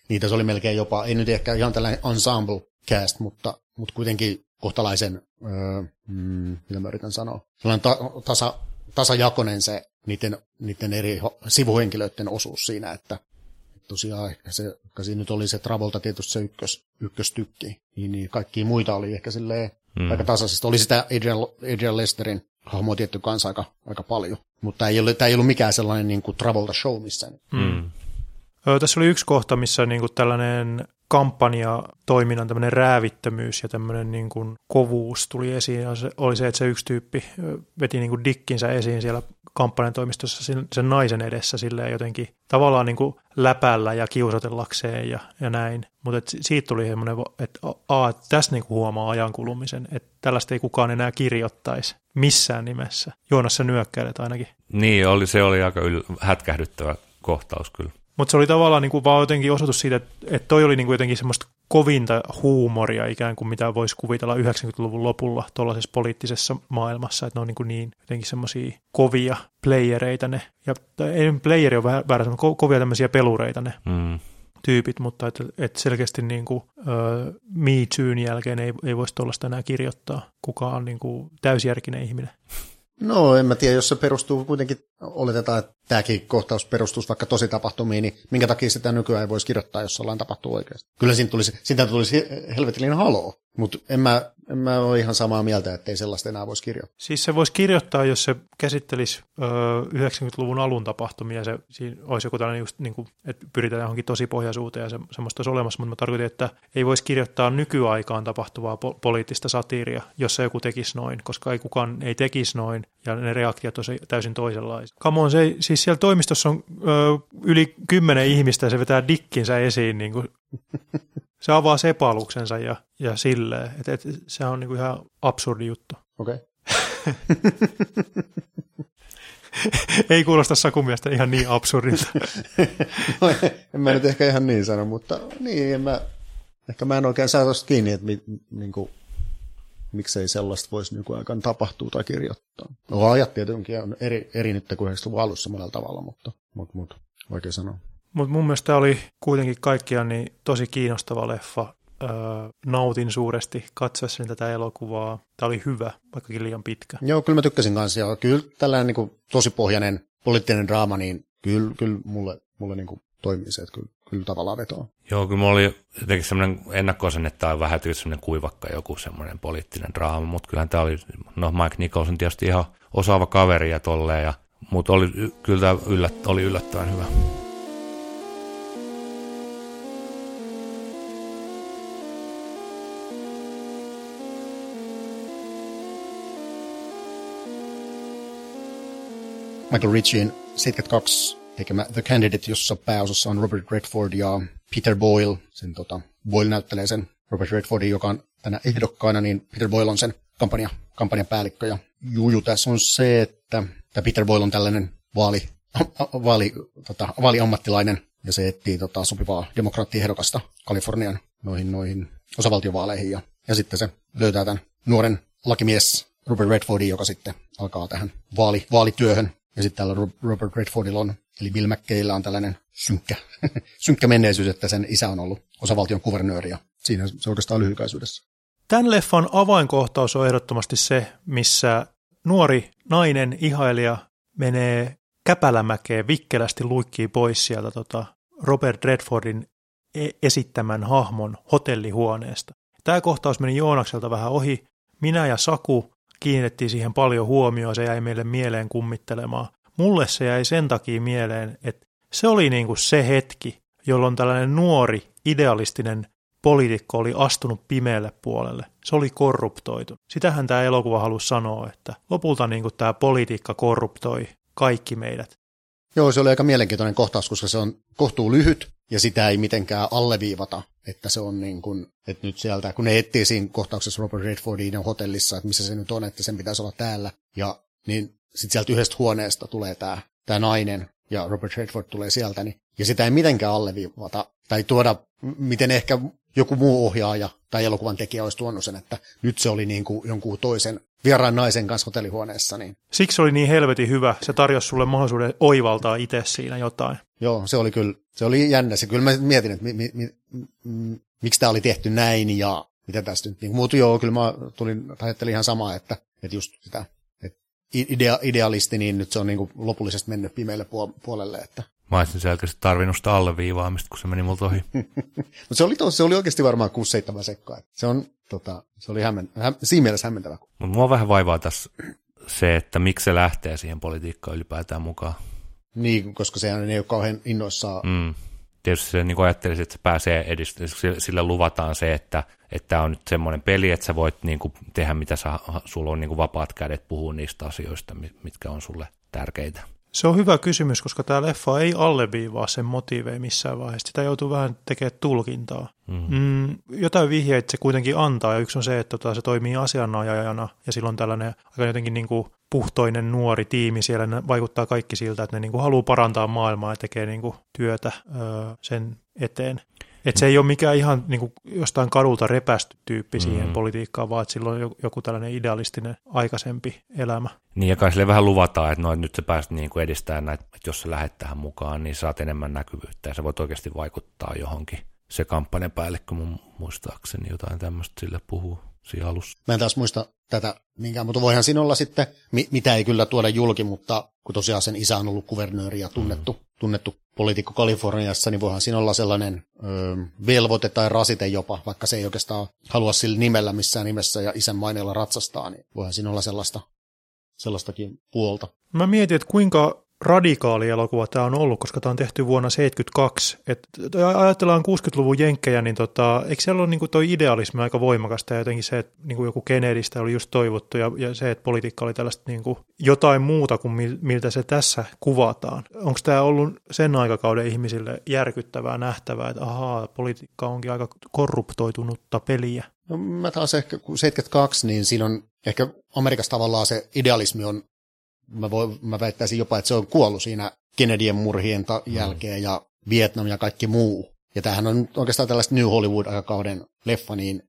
Speaker 3: Niitä se oli melkein jopa, ei nyt ehkä ihan tällainen ensemble cast, mutta, mutta kuitenkin kohtalaisen, öö, mm, mitä mä yritän sanoa, sellainen ta, tasa, tasajakonen se niiden, niiden eri sivuhenkilöiden osuus siinä, että tosiaan ehkä se, siinä nyt oli se Travolta tietysti se ykkös, ykköstykki, niin, niin kaikki muita oli ehkä silleen mm. aika tasaisesti. Oli sitä Adrian, Adrian Lesterin hahmoa tietty kanssa aika, aika paljon, mutta ei ollut, tämä ei ollut mikään sellainen niin kuin Travolta show missään. Mm.
Speaker 1: Ö, tässä oli yksi kohta, missä niin kuin tällainen kampanjatoiminnan tämmöinen räävittömyys ja tämmöinen niin kuin kovuus tuli esiin. Ja se oli se, että se yksi tyyppi veti niin kuin dikkinsä esiin siellä kampanjatoimistossa sen, sen naisen edessä silleen jotenkin tavallaan niin kuin läpällä ja kiusatellakseen ja, ja näin. Mutta siitä tuli semmoinen, että a, tässä niin kuin huomaa ajan kulumisen, että tällaista ei kukaan enää kirjoittaisi missään nimessä. Joonassa nyökkäilet ainakin.
Speaker 2: Niin, oli, se oli aika yl- hätkähdyttävä kohtaus kyllä.
Speaker 1: Mutta se oli tavallaan niin kuin vaan jotenkin osoitus siitä, että, että toi oli niin kuin jotenkin semmoista kovinta huumoria ikään kuin mitä voisi kuvitella 90-luvun lopulla tuollaisessa poliittisessa maailmassa, että ne on niin, kuin niin jotenkin semmoisia kovia playereita ne, ja ei playeri ole väärä, ko- kovia tämmöisiä pelureita ne mm. tyypit, mutta että, että selkeästi niin kuin, uh, Me Toon jälkeen ei, ei voisi tuollaista enää kirjoittaa kukaan niin kuin täysjärkinen ihminen.
Speaker 3: No en mä tiedä, jos se perustuu kuitenkin, oletetaan, että tämäkin kohtaus perustuu vaikka tosi tapahtumiin, niin minkä takia sitä nykyään ei voisi kirjoittaa, jos ollaan tapahtuu oikeasti. Kyllä siitä tulisi, siitä tulisi helvetillinen haloo, mutta en mä mä ole ihan samaa mieltä, että ei sellaista enää voisi kirjoittaa.
Speaker 1: Siis se voisi kirjoittaa, jos se käsittelisi ö, 90-luvun alun tapahtumia. Se, siinä olisi joku tällainen just, niin kuin, että pyritään johonkin pohjaisuuteen ja se, semmoista olisi olemassa, mutta mä tarkoitin, että ei voisi kirjoittaa nykyaikaan tapahtuvaa po- poliittista satiiria, jos se joku tekisi noin, koska ei kukaan ei tekisi noin ja ne reaktiot olisi täysin toisenlaisia. Come se, siis siellä toimistossa on ö, yli kymmenen ihmistä ja se vetää dikkinsä esiin niin kuin se avaa sepaluksensa ja, ja silleen. Että et, se on niinku ihan absurdi juttu.
Speaker 3: Okei.
Speaker 1: Okay. Ei kuulosta Sakun mielestä ihan niin absurdilta.
Speaker 3: no, en mä nyt ehkä ihan niin sano, mutta niin, en mä, ehkä mä en oikein saa tuosta kiinni, että mi, niin kuin, miksei sellaista voisi nykyaikaan tapahtua tai kirjoittaa. No ajat tietenkin on eri, eri nyt kuin 90-luvun alussa monella tavalla, mutta, mutta, mutta vaikea sanoa.
Speaker 1: Mutta mun mielestä tämä oli kuitenkin kaikkiaan niin tosi kiinnostava leffa. Öö, nautin suuresti katsoessani tätä elokuvaa. Tämä oli hyvä, vaikkakin liian pitkä.
Speaker 3: Joo, kyllä mä tykkäsin kanssa. Ja kyllä tällainen niin kuin, tosi pohjainen poliittinen draama, niin kyllä, kyllä mulle, mulle niin kuin, toimii se, että kyllä, kyllä tavallaan vetoa.
Speaker 2: Joo, kyllä mulla oli jotenkin semmoinen ennakkoasen, että tämä on vähän semmoinen kuivakka joku semmoinen poliittinen draama, mutta kyllähän tämä oli, no Mike Nicholson tietysti ihan osaava kaveri ja tolleen, ja, mutta oli, kyllä tämä yllät, oli yllättävän hyvä.
Speaker 3: Michael Ritchien 72 tekemä The Candidate, jossa pääosassa on Robert Redford ja Peter Boyle. Sen, tota, Boyle näyttelee sen Robert Redfordin, joka on tänä ehdokkaana, niin Peter Boyle on sen kampanja, kampanjan päällikkö. Ja juju tässä on se, että Peter Boyle on tällainen vaali, vaali, tota, vaaliammattilainen, ja se etsii tota, sopivaa demokraattiehdokasta Kalifornian noihin, noihin osavaltiovaaleihin. Ja, ja sitten se löytää tämän nuoren lakimies Robert Redfordin, joka sitten alkaa tähän vaali, vaalityöhön. Ja sitten täällä Robert Redfordilla on Eli Bill McKaylla on tällainen synkkä, synkkä menneisyys, että sen isä on ollut osavaltion kuvernööri ja siinä se oikeastaan lyhykäisyydessä.
Speaker 1: Tämän leffan avainkohtaus on ehdottomasti se, missä nuori nainen, ihailija, menee käpälämäkeen vikkelästi luikkii pois sieltä tota Robert Redfordin e- esittämän hahmon hotellihuoneesta. Tämä kohtaus meni Joonakselta vähän ohi. Minä ja Saku kiinnitettiin siihen paljon huomioon, se jäi meille mieleen kummittelemaan mulle se jäi sen takia mieleen, että se oli niin kuin se hetki, jolloin tällainen nuori, idealistinen poliitikko oli astunut pimeälle puolelle. Se oli korruptoitu. Sitähän tämä elokuva halusi sanoa, että lopulta niin kuin tämä politiikka korruptoi kaikki meidät.
Speaker 3: Joo, se oli aika mielenkiintoinen kohtaus, koska se on kohtuu lyhyt ja sitä ei mitenkään alleviivata, että se on niin kuin, että nyt sieltä, kun ne etsii siinä kohtauksessa Robert Redfordin hotellissa, että missä se nyt on, että sen pitäisi olla täällä, ja niin sitten sieltä yhdestä huoneesta tulee tämä tää nainen ja Robert Redford tulee sieltä, niin, ja sitä ei mitenkään alleviivata tai tuoda, miten ehkä joku muu ohjaaja tai elokuvan tekijä olisi tuonut sen, että nyt se oli niin kuin jonkun toisen vieraan naisen kanssa hotellihuoneessa. Niin.
Speaker 1: Siksi oli niin helvetin hyvä. Se tarjosi sulle mahdollisuuden oivaltaa itse siinä jotain.
Speaker 3: Joo, se oli kyllä, se oli jännä. Se, kyllä mä mietin, että mi, mi, mi, mi, miksi tämä oli tehty näin ja mitä tästä nyt. Niin, muuta joo, kyllä mä tulin, ajattelin ihan samaa, että, että just sitä idea, idealisti, niin nyt se on niin kuin lopullisesti mennyt pimeälle puolelle. Että.
Speaker 2: Mä olisin selkeästi tarvinnut sitä alleviivaamista, kun se meni multa ohi.
Speaker 3: Mutta se oli, se oli oikeasti varmaan 6-7 sekkaa. Se, on, tota, se oli hämmen, hä, siinä mielessä hämmentävä.
Speaker 2: Mutta mua vähän vaivaa tässä se, että miksi se lähtee siihen politiikkaan ylipäätään mukaan.
Speaker 3: Niin, koska se ei ole kauhean innoissaan.
Speaker 2: Mm tietysti se niin ajattelisit, että se pääsee edistymään, sillä luvataan se, että tämä on nyt semmoinen peli, että sä voit niin kuin, tehdä mitä sä, sulla on niin kuin vapaat kädet puhua niistä asioista, mitkä on sulle tärkeitä.
Speaker 1: Se on hyvä kysymys, koska tämä leffa ei alleviivaa sen motiiveja missään vaiheessa. Sitä joutuu vähän tekemään tulkintaa. Mm. Mm, jotain vihjeitä se kuitenkin antaa, ja yksi on se, että tota, se toimii asianajajana, ja silloin tällainen aika jotenkin niin kuin puhtoinen nuori tiimi siellä, ne vaikuttaa kaikki siltä, että ne niin kuin haluaa parantaa maailmaa ja tekee niin kuin työtä öö, sen eteen. Että se ei ole mikään ihan niin kuin jostain kadulta repästy tyyppi siihen mm. politiikkaan, vaan että sillä on joku tällainen idealistinen aikaisempi elämä.
Speaker 2: Niin ja kai sille vähän luvataan, että no, nyt sä pääset niin kuin edistämään näitä, että jos sä lähdet tähän mukaan, niin saat enemmän näkyvyyttä ja sä voit oikeasti vaikuttaa johonkin. Se kampanjan päällikkö mun muistaakseni jotain tämmöistä sille puhuu siinä alussa.
Speaker 3: Mä en taas muista tätä minkään, mutta voihan siinä olla sitten, mitä ei kyllä tuoda julki, mutta kun tosiaan sen isä on ollut kuvernööri ja tunnettu, mm. tunnettu poliitikko Kaliforniassa, niin voihan siinä olla sellainen ö, velvoite tai rasite jopa, vaikka se ei oikeastaan halua sillä nimellä missään nimessä ja isän maineella ratsastaa, niin voihan siinä olla sellaista, sellaistakin puolta.
Speaker 1: Mä mietin, että kuinka radikaali elokuva tämä on ollut, koska tämä on tehty vuonna 1972. Et, ajatellaan 60-luvun jenkkejä, niin tota, eikö siellä ole niin toi idealismi aika voimakasta ja jotenkin se, että niin joku Kennedystä oli just toivottu ja, ja se, että politiikka oli tällaista niin kuin jotain muuta kuin miltä se tässä kuvataan. Onko tämä ollut sen aikakauden ihmisille järkyttävää nähtävää, että ahaa, politiikka onkin aika korruptoitunutta peliä?
Speaker 3: No mä taas ehkä, kun 72, niin siinä on ehkä Amerikassa tavallaan se idealismi on mä, voi, mä väittäisin jopa, että se on kuollut siinä Kennedyen murhien ta- jälkeen ja Vietnam ja kaikki muu. Ja tämähän on oikeastaan tällaista New Hollywood-aikakauden leffa, niin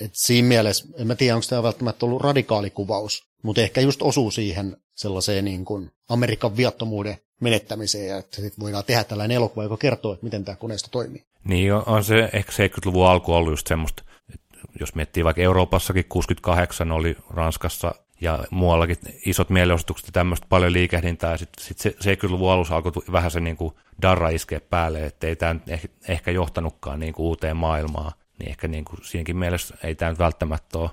Speaker 3: et siinä mielessä, en mä tiedä, onko tämä välttämättä ollut radikaali kuvaus, mutta ehkä just osuu siihen sellaiseen niin kuin Amerikan viattomuuden menettämiseen, ja että sit voidaan tehdä tällainen elokuva, joka kertoo, että miten tämä koneisto toimii.
Speaker 2: Niin, on, on se ehkä 70-luvun alku ollut just semmoista, että jos miettii vaikka Euroopassakin 68 oli Ranskassa ja muuallakin isot mielenosoitukset ja tämmöistä paljon liikehdintää, ja sitten sit se 70-luvun alussa alkoi vähän se niin kuin darra iskeä päälle, että ei tämä ehkä, ehkä johtanutkaan niin kuin uuteen maailmaan, niin ehkä niin kuin siinäkin mielessä ei tämä nyt välttämättä ole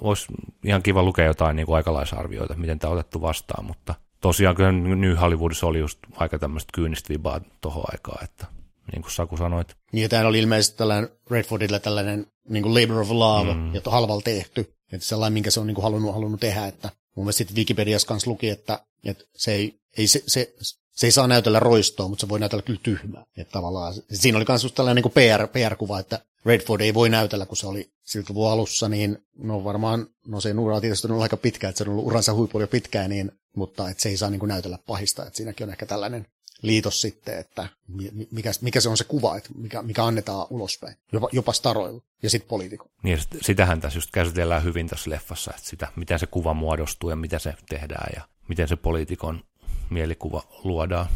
Speaker 2: olisi ihan kiva lukea jotain niin kuin aikalaisarvioita, miten tämä on otettu vastaan, mutta tosiaan kyllä New Hollywoodissa oli just aika tämmöistä kyynistä vibaa tuohon aikaan, että niin kuin Saku sanoit.
Speaker 3: Niin, tämä oli ilmeisesti tällainen Redfordille tällainen niin kuin labor of love, mm. ja halvalla tehty, että sellainen, minkä se on niin kuin halunnut, halunnut tehdä, että mun mielestä sitten Wikipediassa kanssa luki, että, että se, ei, ei, se, se, se ei saa näytellä roistoa, mutta se voi näytellä kyllä tyhmää. Että tavallaan, siinä oli myös tällainen niin PR, PR-kuva, että Redford ei voi näytellä, kun se oli siltä alussa, niin no varmaan, no se ura on tietysti ollut aika pitkä, että se on ollut uransa huipulla jo pitkään, niin, mutta että se ei saa niin kuin näytellä pahista, että siinäkin on ehkä tällainen liitos sitten, että mikä, mikä se on se kuva, että mikä, mikä annetaan ulospäin, jopa, jopa staroilla ja sitten poliitikko.
Speaker 2: Niin, sitähän tässä just käsitellään hyvin tässä leffassa, että sitä, miten se kuva muodostuu ja mitä se tehdään ja miten se poliitikon mielikuva luodaan.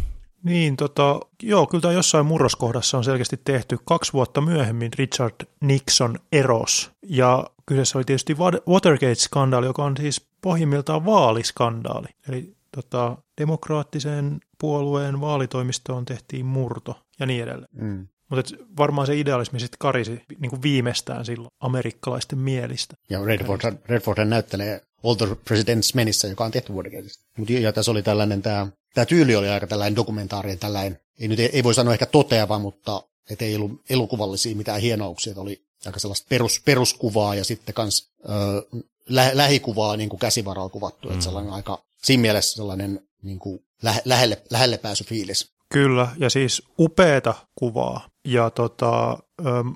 Speaker 1: Niin, tota, joo, kyllä tämä jossain murroskohdassa on selkeästi tehty. Kaksi vuotta myöhemmin Richard Nixon eros, ja kyseessä oli tietysti Watergate-skandaali, joka on siis pohjimmiltaan vaaliskandaali. Eli tota, demokraattisen puolueen vaalitoimistoon tehtiin murto ja niin edelleen. Mm. Mutta varmaan se idealismi sitten karisi niin kuin viimeistään silloin amerikkalaisten mielistä.
Speaker 3: Ja Redford, Redford näyttelee All the President's Menissä, joka on tehty Watergateista. Mutta ja tässä oli tällainen, tämä, tämä tyyli oli aika tällainen dokumentaarinen, tällainen, ei, nyt, ei voi sanoa ehkä toteava, mutta et ei ollut elokuvallisia mitään hienouksia, että oli aika sellaista perus, peruskuvaa ja sitten kans ö, lä, lähikuvaa niin kuin kuvattu, mm. että sellainen aika, siinä mielessä sellainen niin kuin lähe, lähelle, lähelle pääsy fiilis.
Speaker 1: Kyllä, ja siis upeeta kuvaa. Ja tota,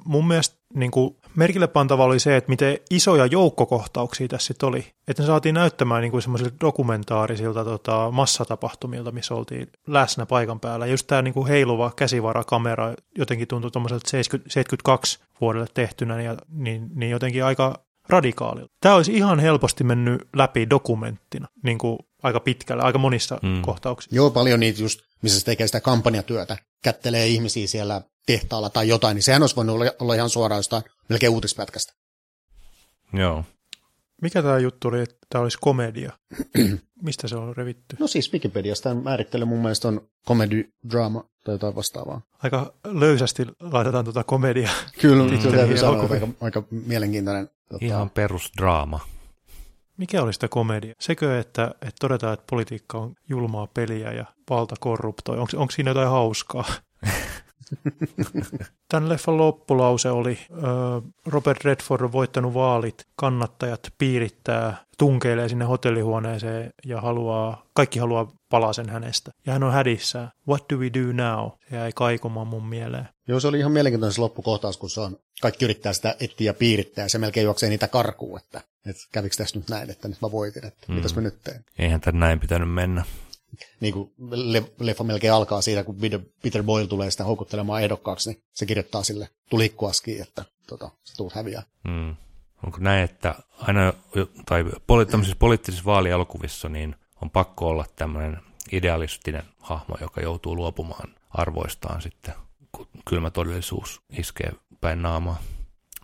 Speaker 1: mun mielestä niin kuin merkille pantava oli se, että miten isoja joukkokohtauksia tässä oli. Että ne saatiin näyttämään niin kuin semmoisilta dokumentaarisilta tota, massatapahtumilta, missä oltiin läsnä paikan päällä. Ja just tämä niin heiluva käsivarakamera jotenkin tuntui tuommoiselta 72 vuodelle tehtynä, ja, niin, niin jotenkin aika radikaalilla. Tämä olisi ihan helposti mennyt läpi dokumenttina, niin kuin aika pitkällä, aika monissa mm. kohtauksissa.
Speaker 3: Joo, paljon niitä just, missä se tekee sitä kampanjatyötä, kättelee ihmisiä siellä tehtaalla tai jotain, niin sehän olisi voinut olla, olla ihan suoraan jostain melkein uutispätkästä.
Speaker 2: Joo.
Speaker 1: Mikä tämä juttu oli, että tämä olisi komedia? Mistä se on revitty?
Speaker 3: No siis Wikipediasta määrittelee mun mielestä on comedy drama tai jotain vastaavaa.
Speaker 1: Aika löysästi laitetaan tuota komedia.
Speaker 3: Kyllä, mm. täytyy sanoa, aika, aika mielenkiintoinen.
Speaker 2: Tota... Ihan perusdraama.
Speaker 1: Mikä oli sitä komedia? Sekö, että, että todetaan, että politiikka on julmaa peliä ja valta korruptoi? Onko, onko siinä jotain hauskaa? Tämän leffan loppulause oli, Robert Redford on voittanut vaalit, kannattajat piirittää, tunkeilee sinne hotellihuoneeseen ja haluaa, kaikki haluaa palasen hänestä. Ja hän on hädissään. What do we do now? Se jäi kaikumaan mun mieleen.
Speaker 3: Joo, se oli ihan mielenkiintoinen se loppukohtaus, kun se on, kaikki yrittää sitä etsiä ja piirittää, ja se melkein juoksee niitä karkuun, että, että kävikö tässä nyt näin, että nyt mä voitin, että mm. mitäs mä nyt teen.
Speaker 2: Eihän tämän näin pitänyt mennä
Speaker 3: niin kuin leffa melkein alkaa siitä, kun Peter Boyle tulee sitä houkuttelemaan ehdokkaaksi, niin se kirjoittaa sille tulikkuaskiin, että tota, se tulet häviää.
Speaker 2: Mm. Onko näin, että aina, tai poli- poliittisissa vaalialokuvissa, niin on pakko olla tämmöinen idealistinen hahmo, joka joutuu luopumaan arvoistaan sitten, kun kylmä todellisuus iskee päin naamaa.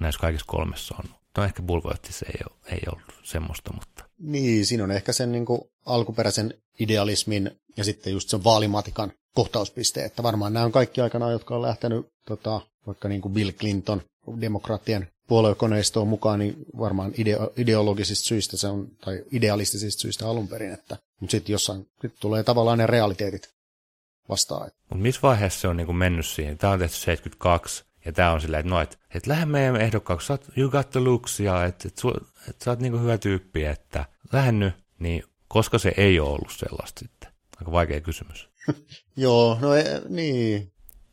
Speaker 2: Näissä kaikissa kolmessa on. No ehkä Bulvoittissa ei, ole, ei ollut semmoista, mutta...
Speaker 3: Niin, siinä on ehkä sen niin kuin, alkuperäisen idealismin ja sitten just sen vaalimatikan kohtauspiste, että varmaan nämä on kaikki aikanaan, jotka on lähtenyt tota, vaikka niin kuin Bill Clinton demokraattien puoluekoneistoon mukaan, niin varmaan ideo- ideologisista syistä se on, tai idealistisista syistä alun perin, että, mutta sitten jossain sit tulee tavallaan ne realiteetit vastaan.
Speaker 2: Mutta missä vaiheessa se on niin kuin mennyt siihen? Tämä on tehty 72, ja tämä on silleen, että no, että et lähde meidän ehdokkaaksi, you got the looks, ja että et, et, et sä oot niin kuin hyvä tyyppi, että lähde niin koska se ei ole ollut sellaista sitten? Aika vaikea kysymys.
Speaker 3: Joo, no e, niin.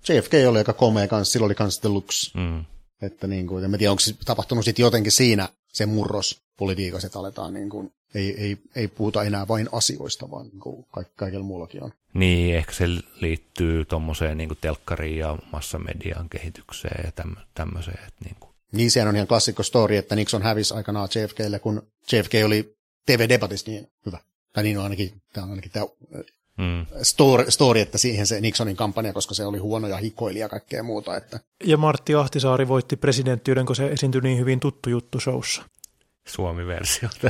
Speaker 3: JFK oli aika komea kanssa, sillä oli kanssa looks. Mm. Että niin kuin, en tiedä, onko se tapahtunut sitten jotenkin siinä se murros politiikassa, että aletaan niin kuin, ei, ei, ei puhuta enää vain asioista, vaan niin kuin kaik, kaikilla muullakin on.
Speaker 2: Niin, ehkä se liittyy tuommoiseen niin telkkariin ja massamedian kehitykseen ja tämmöiseen. Että niin kuin.
Speaker 3: Niin, sehän on ihan klassikko story, että Nixon hävisi aikanaan JFKlle, kun JFK oli TV-debatissa niin hyvä. Tai niin on ainakin, tämä on ainakin tämä mm. story, story, että siihen se Nixonin kampanja, koska se oli huono ja hikoili ja kaikkea muuta. Että.
Speaker 1: Ja Martti Ahtisaari voitti presidenttiyden, kun se esiintyi niin hyvin tuttu juttu showssa.
Speaker 2: Suomi-versio